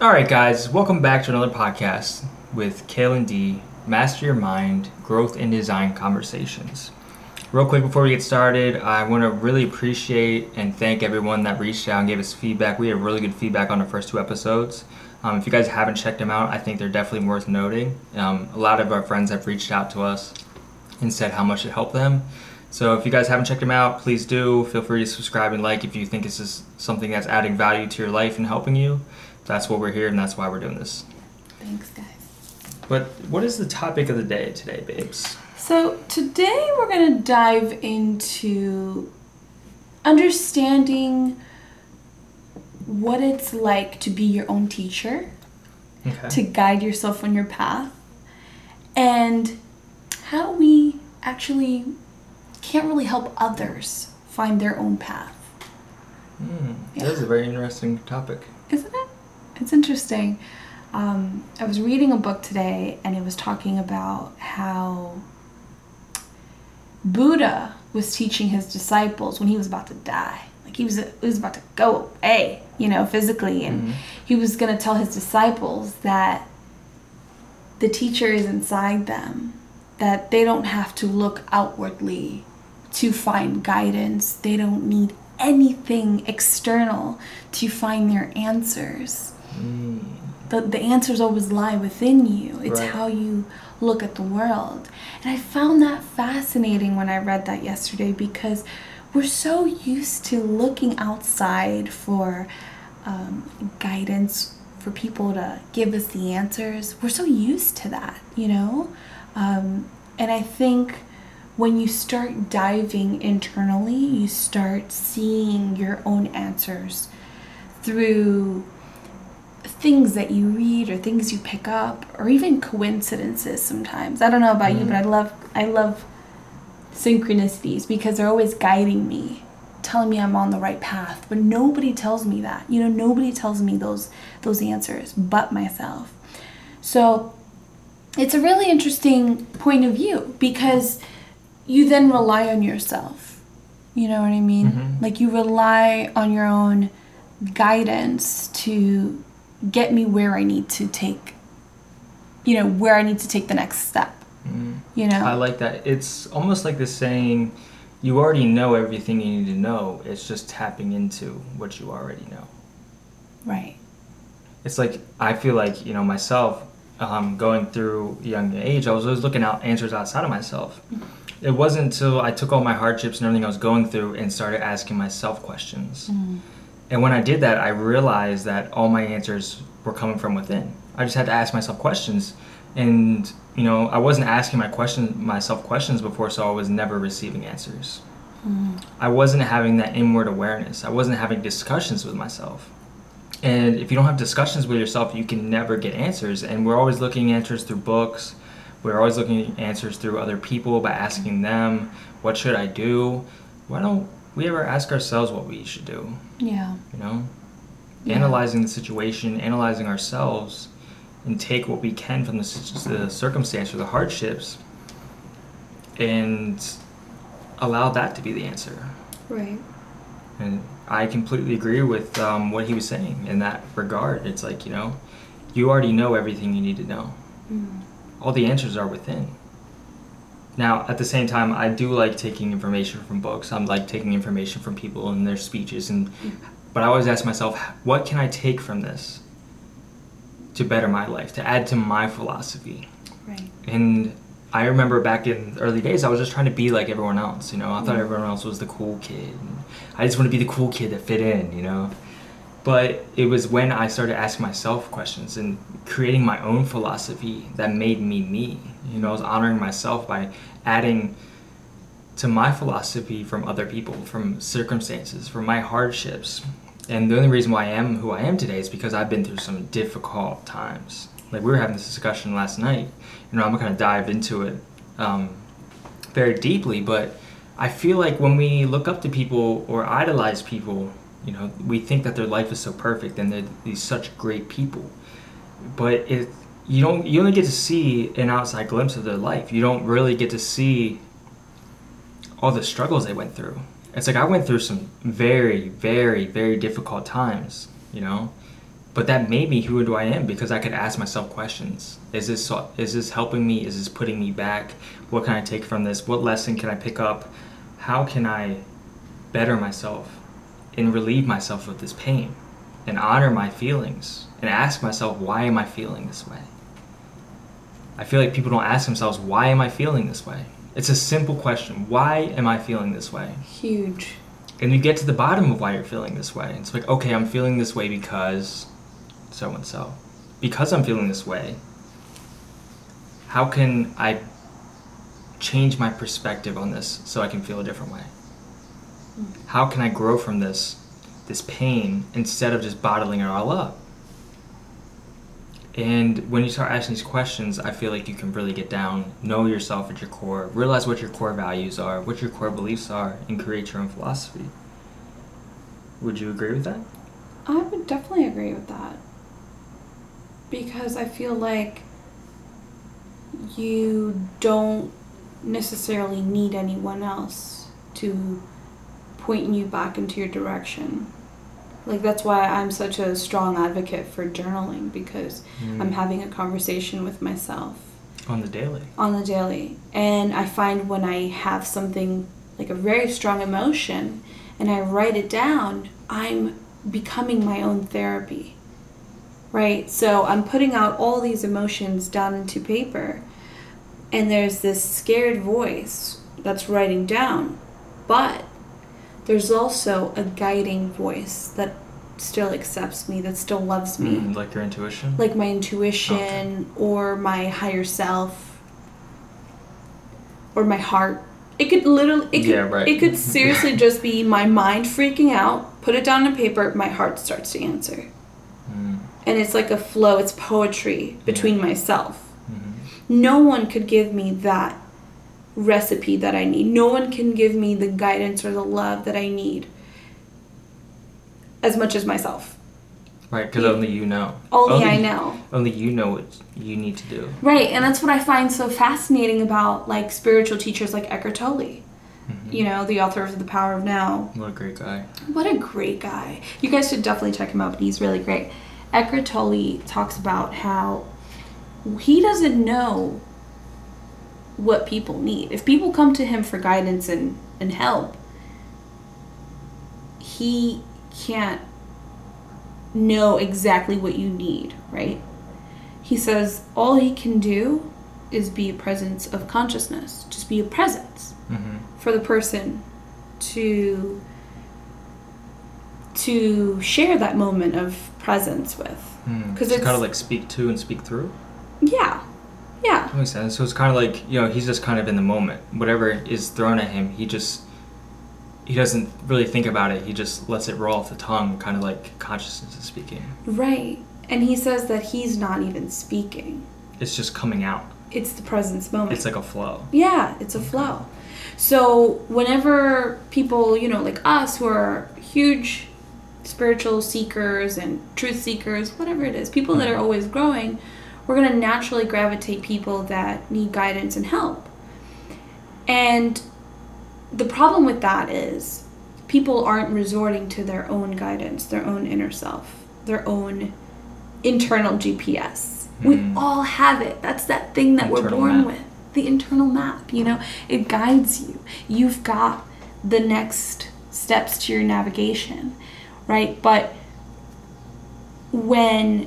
All right, guys, welcome back to another podcast with Kale and D, Master Your Mind, Growth and Design Conversations. Real quick before we get started, I want to really appreciate and thank everyone that reached out and gave us feedback. We had really good feedback on the first two episodes. Um, if you guys haven't checked them out, I think they're definitely worth noting. Um, a lot of our friends have reached out to us and said how much it helped them. So if you guys haven't checked them out, please do. Feel free to subscribe and like if you think this is something that's adding value to your life and helping you. That's what we're here and that's why we're doing this. Thanks, guys. But what is the topic of the day today, babes? So, today we're going to dive into understanding what it's like to be your own teacher, Okay. to guide yourself on your path, and how we actually can't really help others find their own path. Hmm, That is a very interesting topic. Isn't it? It's interesting. Um, I was reading a book today and it was talking about how Buddha was teaching his disciples when he was about to die. Like he was, he was about to go away, you know, physically. And Mhm. he was going to tell his disciples that the teacher is inside them, that they don't have to look outwardly to find guidance. They don't need anything external to find their answers. Mm, The, the answers always lie within you. It's Right. how you look at the world. And I found that fascinating when I read that yesterday because we're so used to looking outside for um, guidance, for people to give us the answers. We're so used to that, you know? Um, and I think when you start diving internally, you start seeing your own answers through things that you read or things you pick up or even coincidences sometimes. I don't know about you, but I love I love synchronicities because they're always guiding me, telling me I'm on the right path. But nobody tells me that. You know, nobody tells me those those answers but myself. So it's a really interesting point of view because you then rely on yourself. You know what I mean? Mhm. Like you rely on your own guidance to get me where I need to take you know, where I need to take the next step. mm. You know? I like that. It's almost like the saying, you already know everything you need to know. It's just tapping into what you already know. right. It's like, I feel like, you know, myself, um, going through young age, I was always looking out answers outside of myself. It wasn't until I took all my hardships and everything I was going through and started asking myself questions. And when I did that, I realized that all my answers were coming from within. I just had to ask myself questions. And, you know, I wasn't asking my question myself questions before, so I was never receiving answers. Mm-hmm. I wasn't having that inward awareness. I wasn't having discussions with myself. And if you don't have discussions with yourself, you can never get answers. And we're always looking answers through books. We're always looking answers through other people by asking them, what should I do? Why don't we ever ask ourselves what we should do? Yeah. you know Yeah. analyzing the situation analyzing ourselves and take what we can from the, the circumstance or the hardships and allow that to be the answer Right. and i completely agree with um, what he was saying in that regard it's like you know you already know everything you need to know all the answers are within now at the same time i do like taking information from books. I'm like taking information from people and their speeches. And but i always ask myself what can i take from this to better my life to add to my philosophy? Right. and i remember back in the early days i was just trying to be like everyone else you know? I thought mm-hmm. everyone else was the cool kid. I just want to be the cool kid that fit in you know but it was when I started asking myself questions and creating my own philosophy that made me me. You know, I was honoring myself by adding to my philosophy from other people, from circumstances, from my hardships. And the only reason why I am who I am today is because I've been through some difficult times. Like we were having this discussion last night. You know, I'm gonna dive into it um, very deeply, but I feel like when we look up to people or idolize people, you know, we think that their life is so perfect and they're these such great people. But it you don't you only get to see an outside glimpse of their life. You don't really get to see all the struggles they went through. It's like I went through some very, very, very difficult times, you know. but that made me who do I am because I could ask myself questions. Is this is this helping me? Is this putting me back? What can I take from this? What lesson can I pick up? How can I better myself and relieve myself of this pain and honor my feelings and ask myself why am I feeling this way? I feel like people don't ask themselves why am I feeling this way? It's a simple question. Why am I feeling this way? Huge. and you get to the bottom of why you're feeling this way. It's like, okay, I'm feeling this way because so and so. Because I'm feeling this way, how can I change my perspective on this so I can feel a different way? How can I grow from this this pain instead of just bottling it all up? And when you start asking these questions, I feel like you can really get down, know yourself at your core, realize what your core values are, what your core beliefs are, and create your own philosophy. Would you agree with that? I would definitely agree with that. Because I feel like you don't necessarily need anyone else to point you back into your direction. Like that's why I'm such a strong advocate for journaling because mm. I'm having a conversation with myself on the daily. on the daily. And I find when I have something like a very strong emotion and I write it down, I'm becoming my own therapy. Right? So I'm putting out all these emotions down into paper. And there's this scared voice that's writing down. But there's also a guiding voice that still accepts me, that still loves me. Mm, like your intuition? like my intuition or my higher self or my heart. It could literally it could, Yeah, right. it could seriously just be my mind freaking out put it down on paper my heart starts to answer. Mm, and it's like a flow it's poetry between myself. Mhm. no one could give me that recipe that i need no one can give me the guidance or the love that i need as much as myself Right, because only you know. only i know Only you know what you need to do. Right, and that's what I find so fascinating about like spiritual teachers like Eckhart Tolle. Mhm. You know, the author of The Power of Now. What a great guy. What a great guy. You guys should definitely check him out, but he's really great. Eckhart Tolle talks about how he doesn't know what people need. If people come to him for guidance and, and help, he can't know exactly what you need, right? He says all he can do is be a presence of consciousness, just be a presence hmm for the person to to share that moment of presence with. Mm. 'Cause it's kind of like speak to and speak through. Yeah. Yeah. That makes sense. So it's kind of like you know he's just kind of in the moment. Whatever is thrown at him, he just he doesn't really think about it. He just lets it roll off the tongue, kind of like consciousness is speaking. Right. And he says that he's not even speaking. It's just coming out. It's the presence moment. It's like a flow. Yeah, it's a flow. So whenever people, you know, like us who are huge spiritual seekers and truth seekers, whatever it is, people that mm-hmm. are always growing, we're going to naturally gravitate people that need guidance and help. And the problem with that is people aren't resorting to their own guidance, their own inner self, their own internal GPS. We Mm. all have it. That's that thing that we're born map. with. The internal map, you know, it guides you. You've got the next steps to your navigation, right? But when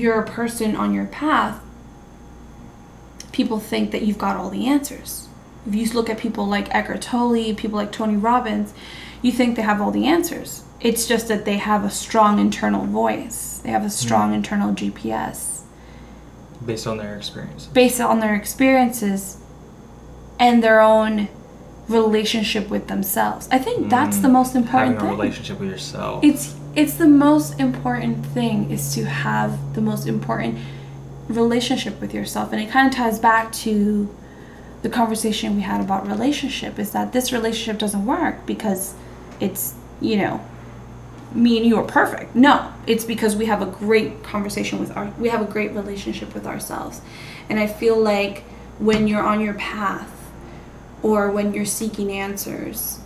you're a person on your path, people think that you've got all the answers. If you look at people like Eckhart Tolle, people like Tony Robbins, you think they have all the answers. It's just that they have a strong internal voice. They have a strong internal GPS based on their experience. based on their experiences and their own relationship with themselves. I think that's the Mm, most important Having a thing. relationship with yourself. It's it's the most important thing is to have the most important relationship with yourself. And it kind of ties back to the conversation we had about relationship is that this relationship doesn't work because it's you know me and you are perfect. No it's because we have a great conversation with our we have a great relationship with ourselves. And i feel like when you're on your path or when you're seeking answers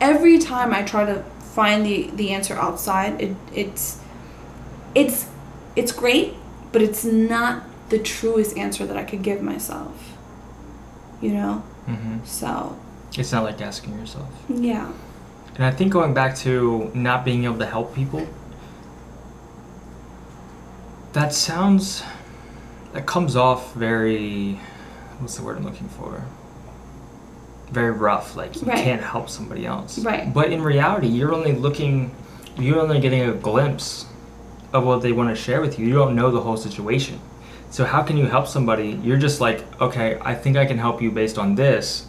every time i try to find the the answer outside, it it's it's it's great, but it's not the truest answer that I could give myself. You know? hmm So, It's not like asking yourself. yeah. And I think going back to not being able to help people, that sounds, that comes off very, what's the word I'm looking for? Very rough, like you Right. can't help somebody else. Right. But in reality, you're only looking, you're only getting a glimpse of what they want to share with you. You don't know the whole situation. So how can you help somebody? You're just like, okay, I think I can help you based on this,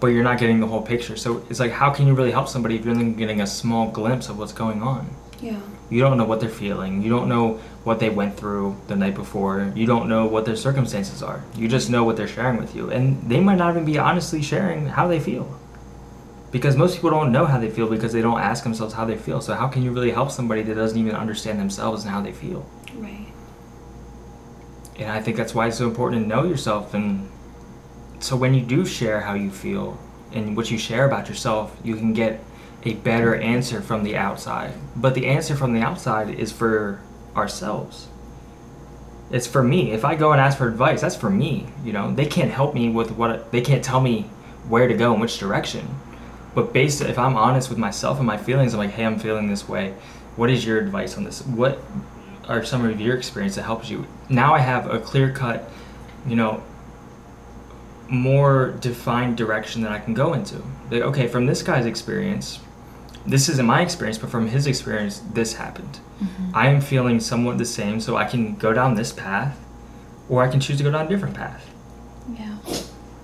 but you're not getting the whole picture. So it's like, how can you really help somebody if you're only getting a small glimpse of what's going on? Yeah. You don't know what they're feeling. You don't know what they went through the night before. You don't know what their circumstances are. You just know what they're sharing with you. And they might not even be honestly sharing how they feel. Because most people don't know how they feel because they don't ask themselves how they feel. So, how can you really help somebody that doesn't even understand themselves and how they feel? Right. And I think that's why it's so important to know yourself. And so when you do share how you feel and what you share about yourself, you can get a better answer from the outside. But the answer from the outside is for ourselves. It's for me. If I go and ask for advice, that's for me. You know, they can't help me with what they can't tell me where to go in which direction. But based if I'm honest with myself and my feelings, I'm like, hey, I'm feeling this way. What is your advice on this? What are some of your experience that helps you? Now I have a clear cut, you know, more defined direction that I can go into. Like, okay, from this guy's experience, this isn't my experience, but from his experience, this happened. Mm-hmm. I am feeling somewhat the same, so I can go down this path, or I can choose to go down a different path. Yeah.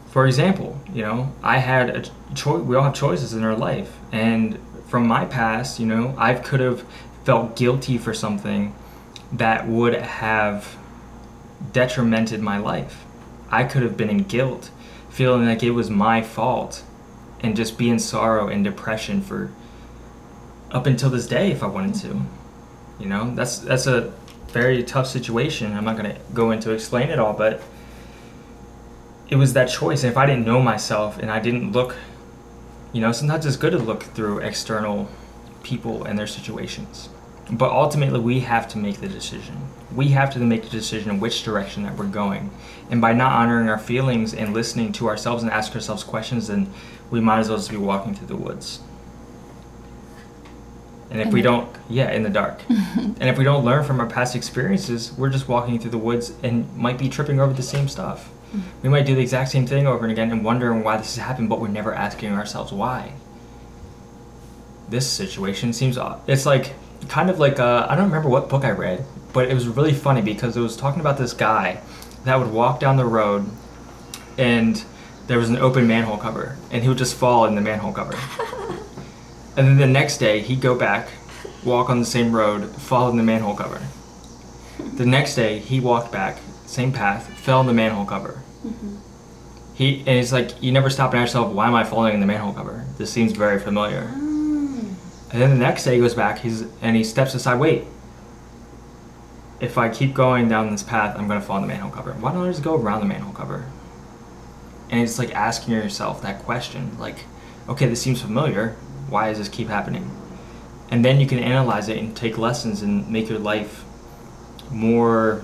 For example, you know, I had a choice. We all have choices in our life, and from my past, you know, I could have felt guilty for something that would have detrimented my life. I could have been in guilt, feeling like it was my fault, and just be in sorrow and depression for up until this day if I wanted to. You know, that's that's a very tough situation. I'm not gonna go into explain it all, but it was that choice. And if I didn't know myself and I didn't look, you know, sometimes it's good to look through external people and their situations. But ultimately, we have to make the decision. We have to make the decision in which direction that we're going. And by not honoring our feelings and listening to ourselves and ask ourselves questions, then we might as well just be walking through the woods. And if In we don't, yeah, in the dark. and if we don't learn from our past experiences, we're just walking through the woods and might be tripping over the same stuff. We might do the exact same thing over and again and wondering why this has happened, but we're never asking ourselves why. This situation seems odd. It's like kind of like uh, I don't remember what book I read, but it was really funny because it was talking about this guy that would walk down the road and there was an open manhole cover and he would just fall in the manhole cover. and then the next day he'd go back, walk on the same road, fall in the manhole cover. The next day he walked back, same path, fell in the manhole cover. Mm-hmm. He and it's like you never stop and ask yourself, why am I falling in the manhole cover? This seems very familiar. Ah. And then the next day he goes back, he's and he steps aside. Wait, if I keep going down this path, I'm gonna fall in the manhole cover. Why don't I just go around the manhole cover? And it's like asking yourself that question, like, okay, this seems familiar. Why does this keep happening? And then you can analyze it and take lessons and make your life more.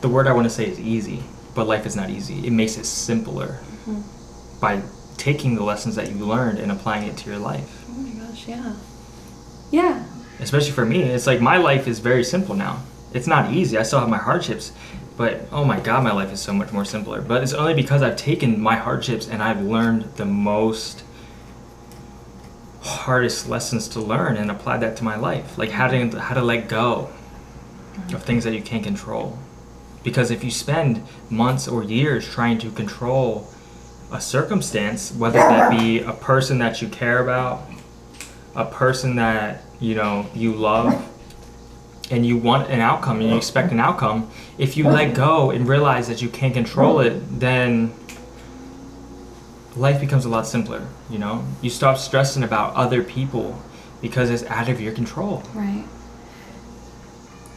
The word I want to say is easy, but life is not easy. It makes it simpler mm-hmm. by taking the lessons that you learned and applying it to your life. Oh my gosh, yeah. Yeah. Especially for me, it's like my life is very simple now. It's not easy. I still have my hardships, but oh my god, my life is so much more simpler. But it's only because I've taken my hardships and I've learned the most hardest lessons to learn and apply that to my life. Like how to how to let go of things that you can't control. Because if you spend months or years trying to control a circumstance, whether that be a person that you care about, a person that you know you love, and you want an outcome and you expect an outcome, if you let go and realize that you can't control it, then life becomes a lot simpler. You know, you stop stressing about other people because it's out of your control. Right.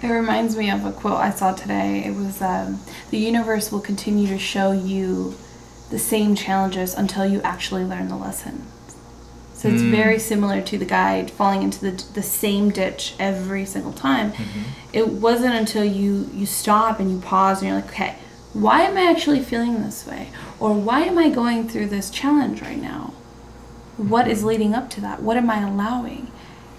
It reminds me of a quote I saw today. It was um, The universe will continue to show you the same challenges until you actually learn the lesson. So it's very similar to the guy falling into the, the same ditch every single time. It wasn't until you you stop and you pause and you're like, okay, why am I actually feeling this way? Or why am I going through this challenge right now? What is leading up to that? What am I allowing?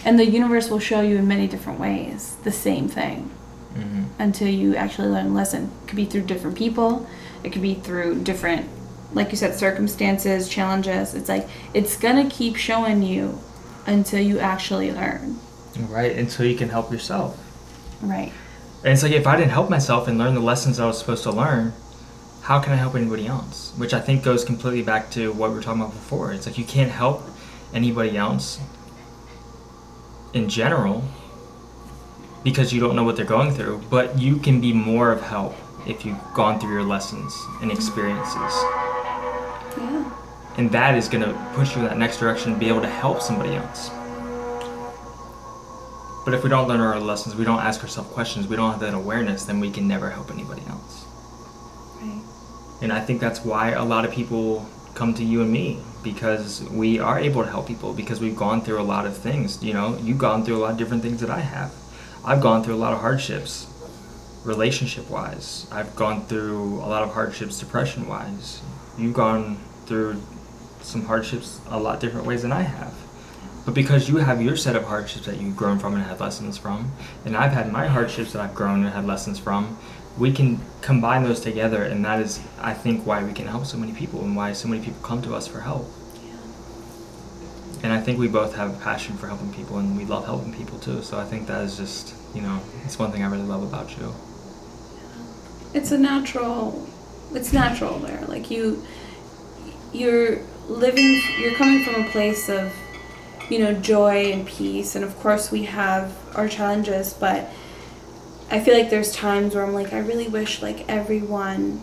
And the universe will show you in many different ways the same thing hmm until you actually learn a lesson. It could be through different people, it could be through different, like you said, circumstances, challenges. It's like it's gonna keep showing you until you actually learn. Right, until you can help yourself. Right. And it's like if I didn't help myself and learn the lessons I was supposed to learn, how can I help anybody else? Which I think goes completely back to what we were talking about before. It's like you can't help anybody else in general because you don't know what they're going through, but you can be more of help if you've gone through your lessons and experiences. Yeah. And that is going to push you in that next direction to be able to help somebody else. But if we don't learn our lessons, we don't ask ourselves questions, we don't have that awareness, then we can never help anybody else. Right. And I think that's why a lot of people come to you and me because we are able to help people because we've gone through a lot of things. You know, you've gone through a lot of different things that I have. I've gone through a lot of hardships, relationship wise. I've gone through a lot of hardships, depression wise. You've gone through some hardships a lot different ways than I have. But because you have your set of hardships that you've grown from and had lessons from, and I've had my hardships that I've grown and had lessons from, we can combine those together, and that is, I think, why we can help so many people and why so many people come to us for help. And I think we both have a passion for helping people, and we love helping people too. So I think that is just, you know, it's one thing I really love about you. It's a natural. It's natural there. Like you, you're living. You're coming from a place of, you know, joy and peace, and of course we have our challenges, but I feel like there's times where I'm like, I really wish like everyone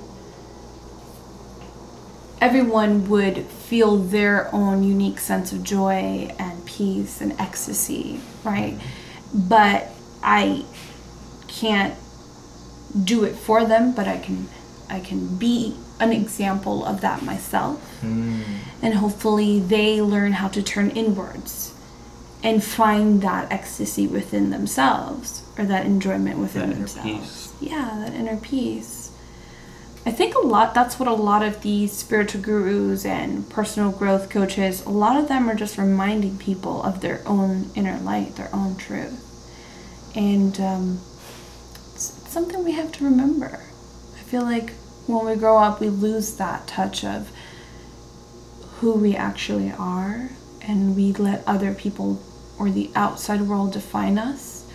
everyone would feel their own unique sense of joy and peace and ecstasy, right? But I can't do it for them, but I can I can be an example of that myself. Mm. And hopefully they learn how to turn inwards and find that ecstasy within themselves or that enjoyment within That themselves. Yeah, that inner peace. I think a lot that's what a lot of these spiritual gurus and personal growth coaches, a lot of them are just reminding people of their own inner light, their own truth. And um, it's, it's something we have to remember. I feel like when we grow up, we lose that touch of who we actually are, and we let other people or the outside world define us.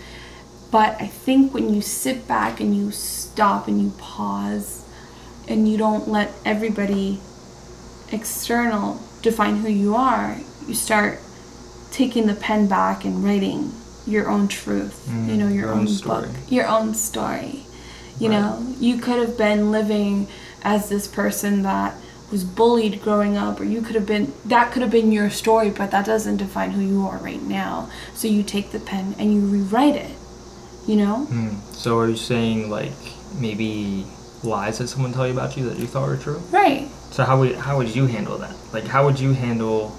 But I think when you sit back and you stop and you pause and you don't let everybody external define who you are, you start taking the pen back and writing your own truth, Mm, you know, your, your own, own story. book, your own story. You Right. know, you could have been living as this person that was bullied growing up or you could have been that could have been your story but that doesn't define who you are right now so you take the pen and you rewrite it you know Mm. So are you saying like maybe lies that someone tell you about you that you thought were true? right So how would how would you handle that? Like how would you handle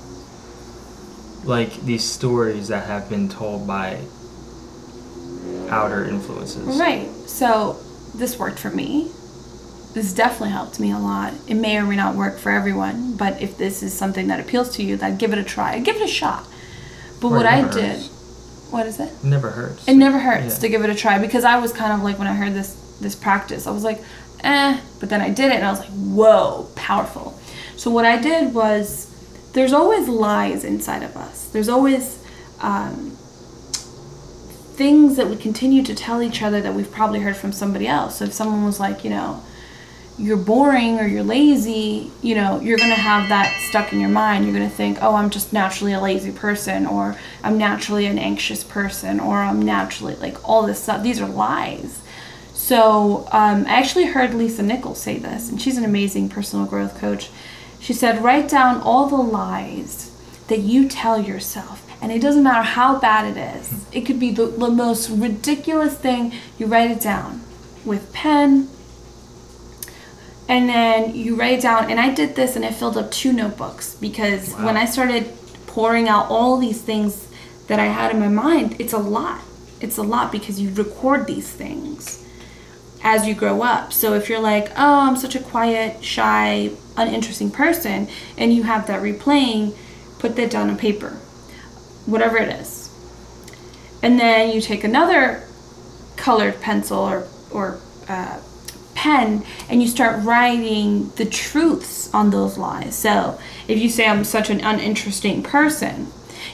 like these stories that have been told by outer influences? right so this worked for me this definitely helped me a lot it may or may not work for everyone but if this is something that appeals to you then give it a try give it a shot but Right, what i never did hurts. what is it It never hurts. It never hurts Yeah. to give it a try because I was kind of like when I heard this this practice, I was like, eh, but then I did it and I was like, whoa, powerful. So what I did was, there's always lies inside of us. There's always um, things that we continue to tell each other that we've probably heard from somebody else. So if someone was like, you know, you're boring or you're lazy, you know, you're going to have that stuck in your mind. You're going to think, oh, I'm just naturally a lazy person, or I'm naturally an anxious person, or I'm naturally like all this stuff. These are lies. So um, I actually heard Lisa Nichols say this, and she's an amazing personal growth coach. She said, write down all the lies that you tell yourself. And it doesn't matter how bad it is. It could be the, the most ridiculous thing. You write it down with pen, and then you write it down and i did this and i filled up two notebooks because Wow. when i started pouring out all these things that I had in my mind, it's a lot. It's a lot because you record these things as you grow up. So if you're like, oh, I'm such a quiet, shy, uninteresting person, and you have that replaying, put that down on paper, whatever it is. And then you take another colored pencil or, or uh, pen and you start writing the truths on those lies. So if you say, I'm such an uninteresting person,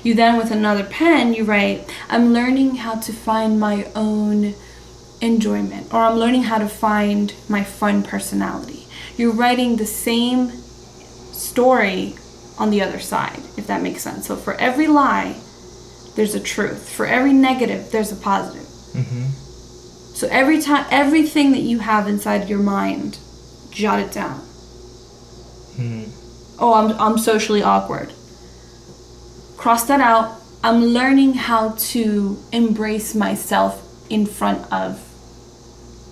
you then, with another pen, you write, I'm learning how to find my own enjoyment, or I'm learning how to find my fun personality. You're writing the same story on the other side, if that makes sense. So for every lie, there's a truth. For every negative, there's a positive. Mm-hmm. So every time, everything that you have inside your mind, jot it down. Hmm. Oh, I'm, I'm socially awkward. Cross that out. I'm learning how to embrace myself in front of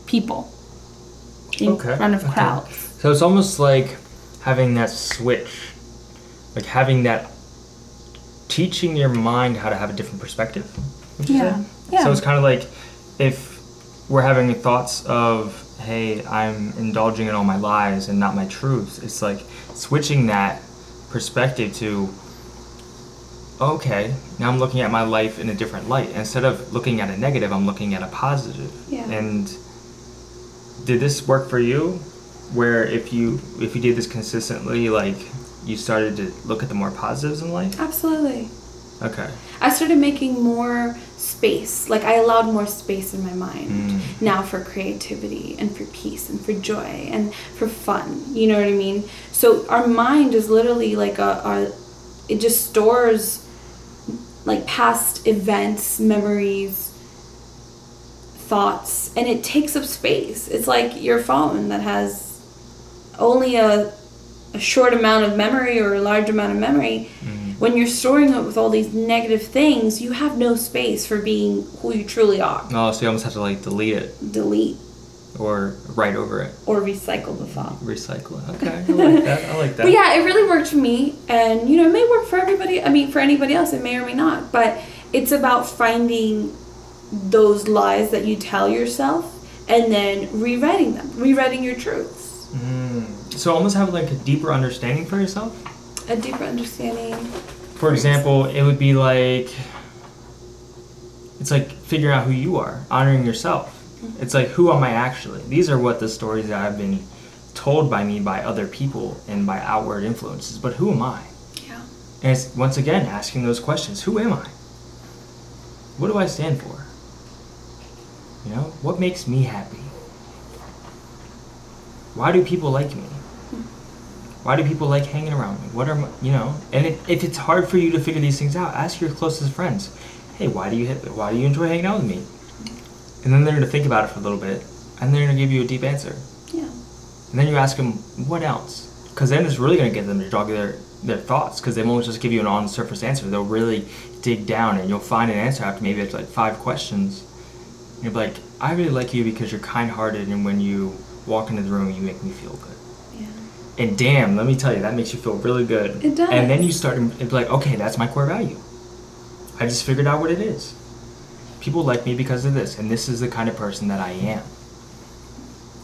people, in Okay, front of okay. crowds. So it's almost like having that switch, like having that, teaching your mind how to have a different perspective. Yeah, yeah. So it's kind of like if we're having thoughts of, hey, I'm indulging in all my lies and not my truths. It's like switching that perspective to, okay, now I'm looking at my life in a different light. Instead of looking at a negative, I'm looking at a positive. Yeah. And did this work for you where if you if you did this consistently like you started to look at the more positives in life Absolutely. okay I started making more space. Like I allowed more space in my mind Mm. now for creativity and for peace and for joy and for fun. You know what I mean? So our mind is literally like a, a it just stores like past events, memories, thoughts, and it takes up space. It's like your phone that has only a a short amount of memory or a large amount of memory, mm-hmm. when you're storing it with all these negative things, you have no space for being who you truly are. oh so you almost have to like delete it Delete or write over it or recycle the thought. recycle it okay i like that i like that But yeah, it really worked for me, and you know, it may work for everybody. I mean, for anybody else, it may or may not. But it's about finding those lies that you tell yourself and then rewriting them, rewriting your truths. So almost have like a deeper understanding for yourself A deeper understanding. for example it would be like it's like figuring out who you are honoring yourself mm-hmm. it's like who am i actually these are what the stories that i've been told by me by other people and by outward influences but who am i Yeah. And it's once again asking those questions Who am I? What do I stand for? You know, what makes me happy? Why do people like me? Why do people like hanging around me? What are my, you know? And if, if it's hard for you to figure these things out, ask your closest friends. Hey, why do you why do you enjoy hanging out with me? And then they're gonna think about it for a little bit, and they're gonna give you a deep answer. Yeah. And then you ask them, what else? Because then it's really going to get them to jog their, their thoughts. Because they won't just give you an on surface answer. They'll really dig down and you'll find an answer after maybe it's like five questions. And be like, I really like you because you're kind hearted and when you walk into the room, you make me feel good. And damn, let me tell you, that makes you feel really good. It does. And then you start to be like, okay, that's my core value. I just figured out what it is. People like me because of this, and this is the kind of person that I am.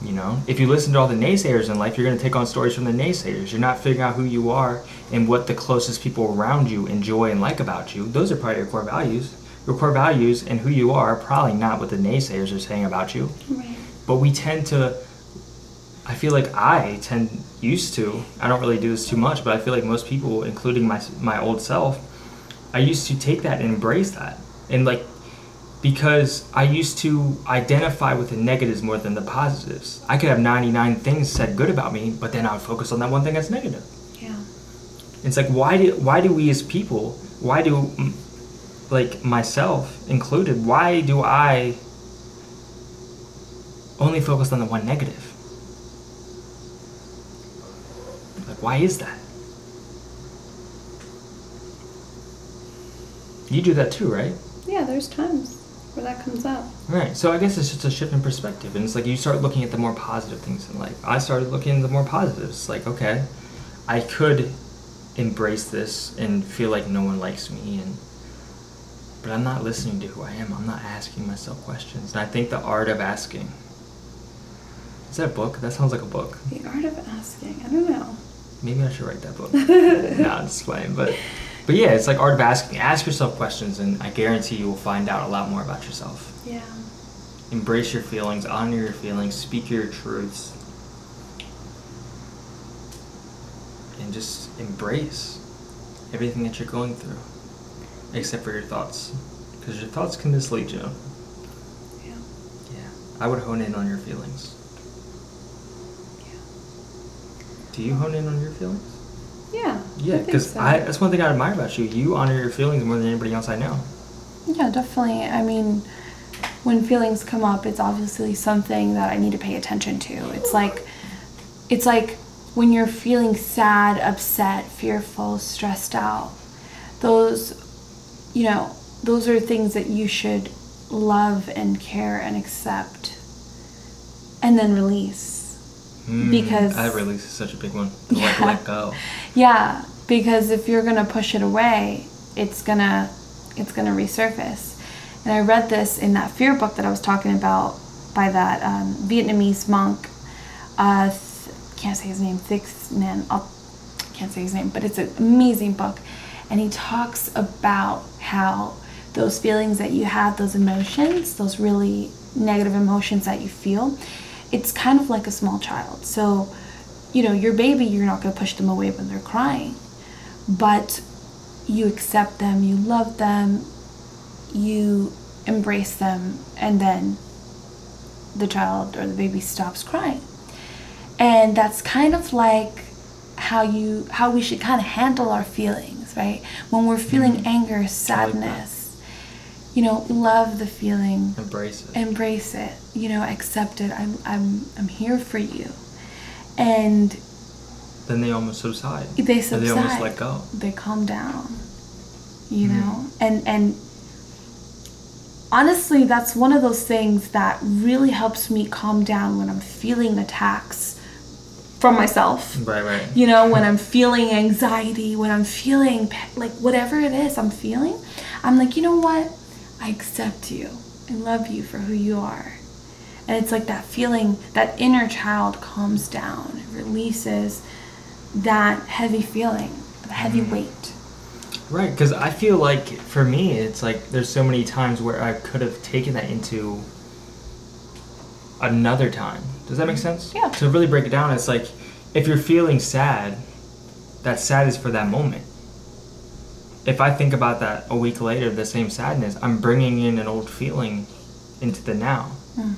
You know, if you listen to all the naysayers in life, you're going to take on stories from the naysayers. You're not figuring out who you are and what the closest people around you enjoy and like about you. Those are probably your core values. Your core values and who you are are probably not what the naysayers are saying about you. Right. But we tend to, I feel like I tend, used to, I don't really do this too much, but I feel like most people, including my, my old self, I used to take that and embrace that. And like, because I used to identify with the negatives more than the positives. I could have 99 things said good about me, but then I would focus on that one thing that's negative. Yeah. It's like why do why do we as people, why do mm, like myself included, why do I only focus on the one negative? Like why is that? You do that too, right? Yeah, there's times where that comes up. Right. So I guess it's just a shift in perspective, and it's like you start looking at the more positive things in life. I started looking at the more positives. Like, okay, I could embrace this and feel like no one likes me and but I'm not listening to who I am. I'm not asking myself questions. And I think the art of asking. Is that a book? That sounds like a book. The art of asking. I don't know. Maybe I should write that book. I'm just playing. But but yeah, it's like art of asking. Ask yourself questions and I guarantee you will find out a lot more about yourself. Yeah. Embrace your feelings, honor your feelings, speak your truths. And just embrace everything that you're going through. Except for your thoughts. Because your thoughts can mislead you. Yeah. Yeah. I would hone in on your feelings. Yeah. Do you hone in on your feelings? Yeah. Yeah, think because so. I, that's one thing I admire about you. You honor your feelings more than anybody else I know. Yeah, definitely. I mean, when feelings come up, it's obviously something that I need to pay attention to. It's like it's like when you're feeling sad, upset, fearful, stressed out. Those you know, those are things that you should love and care and accept and then release. Mm, Because- that release is such a big one. To like Yeah. let go. Yeah, because if you're gonna push it away, it's gonna it's gonna resurface. And I read this in that fear book that I was talking about by that um, Vietnamese monk. Uh, th- can't say his name. Thich Nan. I can't say his name, but it's an amazing book. And he talks about how those feelings that you have, those emotions, those really negative emotions that you feel, it's kind of like a small child. So you know, your baby, you're not going to push them away when they're crying, but you accept them, you love them, you embrace them, and then the child or the baby stops crying. And that's kind of like how you how we should kind of handle our feelings, right? When we're feeling Mhm. anger, I like that. sadness, you know, love the feeling Embrace it. embrace it you know accept it i'm i'm i'm here for you and then they almost subside. they Or subside They almost let go. they calm down you Mhm. know and and honestly that's one of those things that really helps me calm down when i'm feeling attacks from myself Right, right. you know when i'm feeling anxiety when i'm feeling like whatever it is i'm feeling i'm like you know what i accept you i love you for who you are and it's like that feeling that inner child calms down it releases that heavy feeling the heavy Mhm. weight Right, because I feel like for me, it's like there's so many times where I could have taken that into another time. Does that make sense? Yeah. To really break it down, it's like if you're feeling sad, that sad is for that moment. If I think about that a week later, the same sadness, I'm bringing in an old feeling into the now. Mm.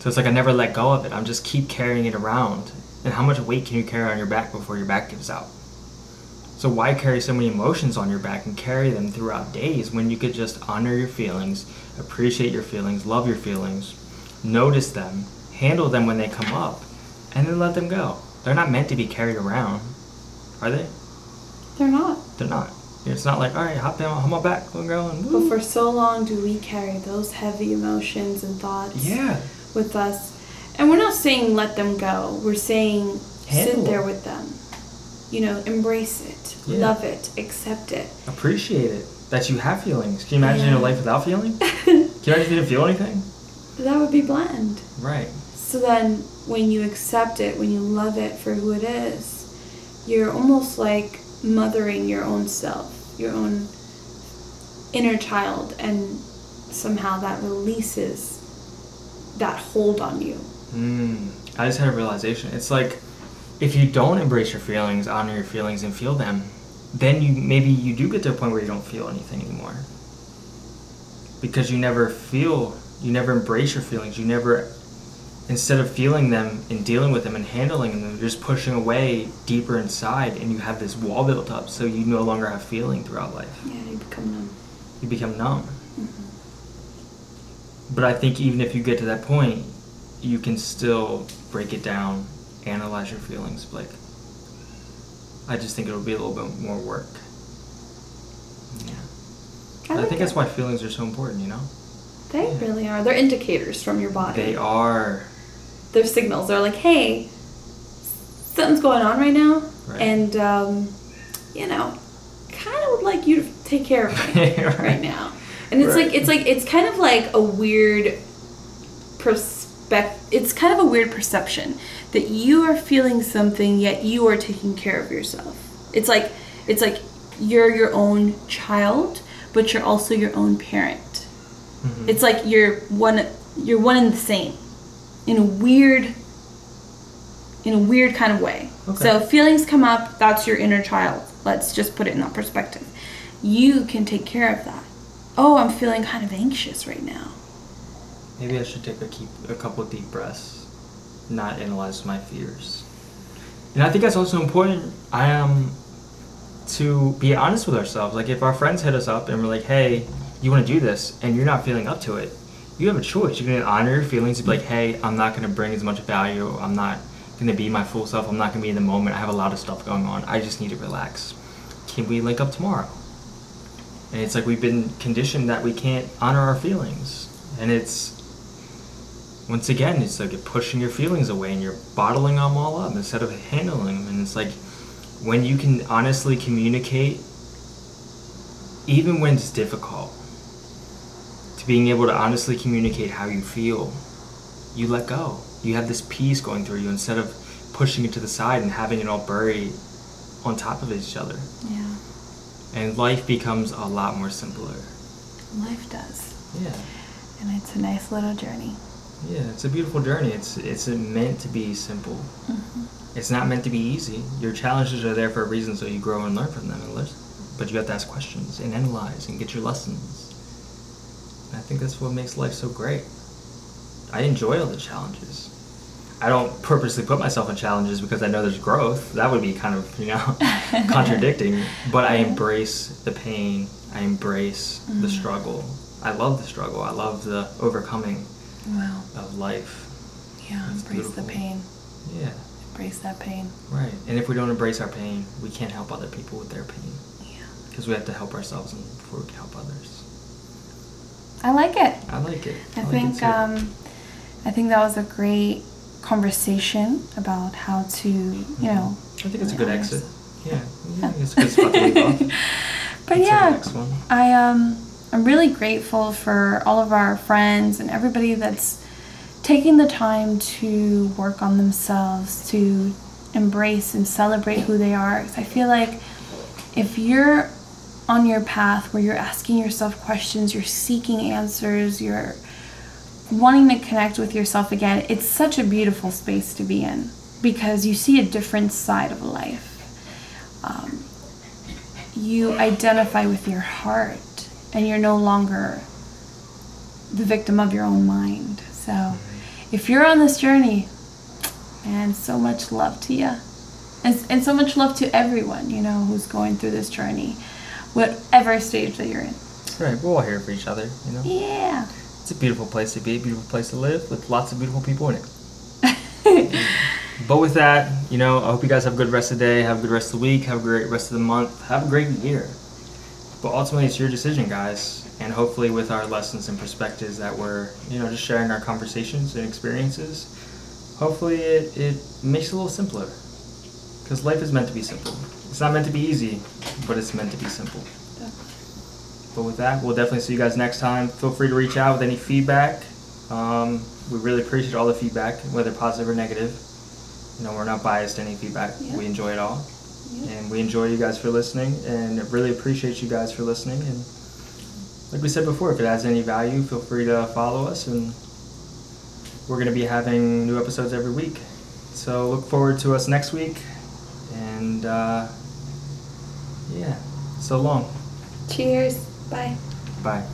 So it's like I never let go of it. I'm just keep carrying it around. And how much weight can you carry on your back before your back gives out? So why carry so many emotions on your back and carry them throughout days when you could just honor your feelings, appreciate your feelings, love your feelings, notice them, handle them when they come up, and then let them go. They're not meant to be carried around, are they? they're not They're not. It's not like, all right, hop down, on back, little girl, and but for so long do we carry those heavy emotions and thoughts yeah, with us. And we're not saying let them go. We're saying Handle sit there with them. You know, embrace it, Yeah. love it, accept it. appreciate it that you have feelings. Can you imagine Yeah. a life without feeling? Can you imagine if you didn't feel anything? that would be bland. Right. So then when you accept it, when you love it for who it is, you're almost like mothering your own self, your own inner child, and somehow that releases that hold on you. Mm, I just had a realization. It's like if you don't embrace your feelings, honor your feelings, and feel them, then you maybe you do get to a point where you don't feel anything anymore. Because you never feel, you never embrace your feelings. You never, instead of feeling them and dealing with them and handling them, you're just pushing away deeper inside, and you have this wall built up, so you no longer have feeling throughout life. Yeah, you become numb. You become numb. Mhm. But I think even if you get to that point, you can still break it down, analyze your feelings. Like, I just think it'll be a little bit more work. Yeah. I, like think that's why feelings are so important, you know? They Yeah. really are. They're indicators from your body. They are. They're signals. They're like, hey, something's going on right now, Right. and um, you know, kind of would like you to take care of me Right. right now. And it's Right. like it's like it's kind of like a weird perspective. It's kind of a weird perception that you are feeling something yet you are taking care of yourself. It's like it's like you're your own child, but you're also your own parent. Mhm. It's like you're one you're one and the same in a weird in a weird kind of way. Okay. So feelings come up, that's your inner child. Let's just put it in that perspective. You can take care of that. Oh, I'm feeling kind of anxious right now. Maybe I should take a keep a couple deep breaths, not analyze my fears. And I think that's also important. I am to be honest with ourselves. Like if our friends hit us up and we're like, "Hey, you want to do this?" and you're not feeling up to it, you have a choice. You can honor your feelings. and Be like, "Hey, I'm not going to bring as much value. I'm not going to be my full self. I'm not going to be in the moment. I have a lot of stuff going on. I just need to relax. Can we link up tomorrow?" And it's like we've been conditioned that we can't honor our feelings, and it's once again, it's like you're pushing your feelings away and you're bottling them all up instead of handling them. And it's like when you can honestly communicate, even when it's difficult, to being able to honestly communicate how you feel, you let go. You have this peace going through you instead of pushing it to the side and having it all buried on top of each other. Yeah. And life becomes a lot more simpler. Life does. Yeah. And it's a nice little journey. Yeah, it's a beautiful journey. It's it's meant to be simple. Mm-hmm. It's not meant to be easy. Your challenges are there for a reason, so you grow and learn from them. And listen. But you have to ask questions and analyze and get your lessons. And I think that's what makes life so great. I enjoy all the challenges. I don't purposely put myself in challenges because I know there's growth. That would be kind of, you know, contradicting. But I embrace the pain. I embrace the Mhm. struggle. I love the struggle. I love the overcoming Wow. of life. Yeah, embrace beautiful. the pain. Yeah. Embrace that pain. Right. And if we don't embrace our pain, we can't help other people with their pain. Yeah. Because we have to help ourselves before we can help others. I like it. I like it. I like think too. um, I think that was a great conversation about how to, you know. I think it's a good exit. Yeah. Yeah. It's a good spot to leave off. But yeah, next one. I um I'm really grateful for all of our friends and everybody that's taking the time to work on themselves, to embrace and celebrate who they are. I feel like if you're on your path where you're asking yourself questions, you're seeking answers, you're wanting to connect with yourself again, it's such a beautiful space to be in because you see a different side of life. Um, you identify with your heart and you're no longer the victim of your own mind. So if you're on this journey, and so much love to you. And, and so much love to everyone, you know, who's going through this journey, whatever stage that you're in. Right. We're all here for each other, you know? Yeah. It's a beautiful place to be, a beautiful place to live with lots of beautiful people in it. But with that, you know, I hope you guys have a good rest of the day, have a good rest of the week, have a great rest of the month, have a great year. But ultimately, it's your decision, guys. And hopefully, with our lessons and perspectives that we're, you know, just sharing our conversations and experiences, hopefully it, it makes it a little simpler. Because life is meant to be simple. It's not meant to be easy, but it's meant to be simple. But with that, we'll definitely see you guys next time. Feel free to reach out with any feedback. Um, we really appreciate all the feedback, whether positive or negative. You know, we're not biased to any feedback. Yeah. We enjoy it all. Yeah. And we enjoy you guys for listening and really appreciate you guys for listening. And like we said before, if it has any value, feel free to follow us. And we're going to be having new episodes every week. So look forward to us next week. And uh, yeah, so long. Cheers. Bye. Bye.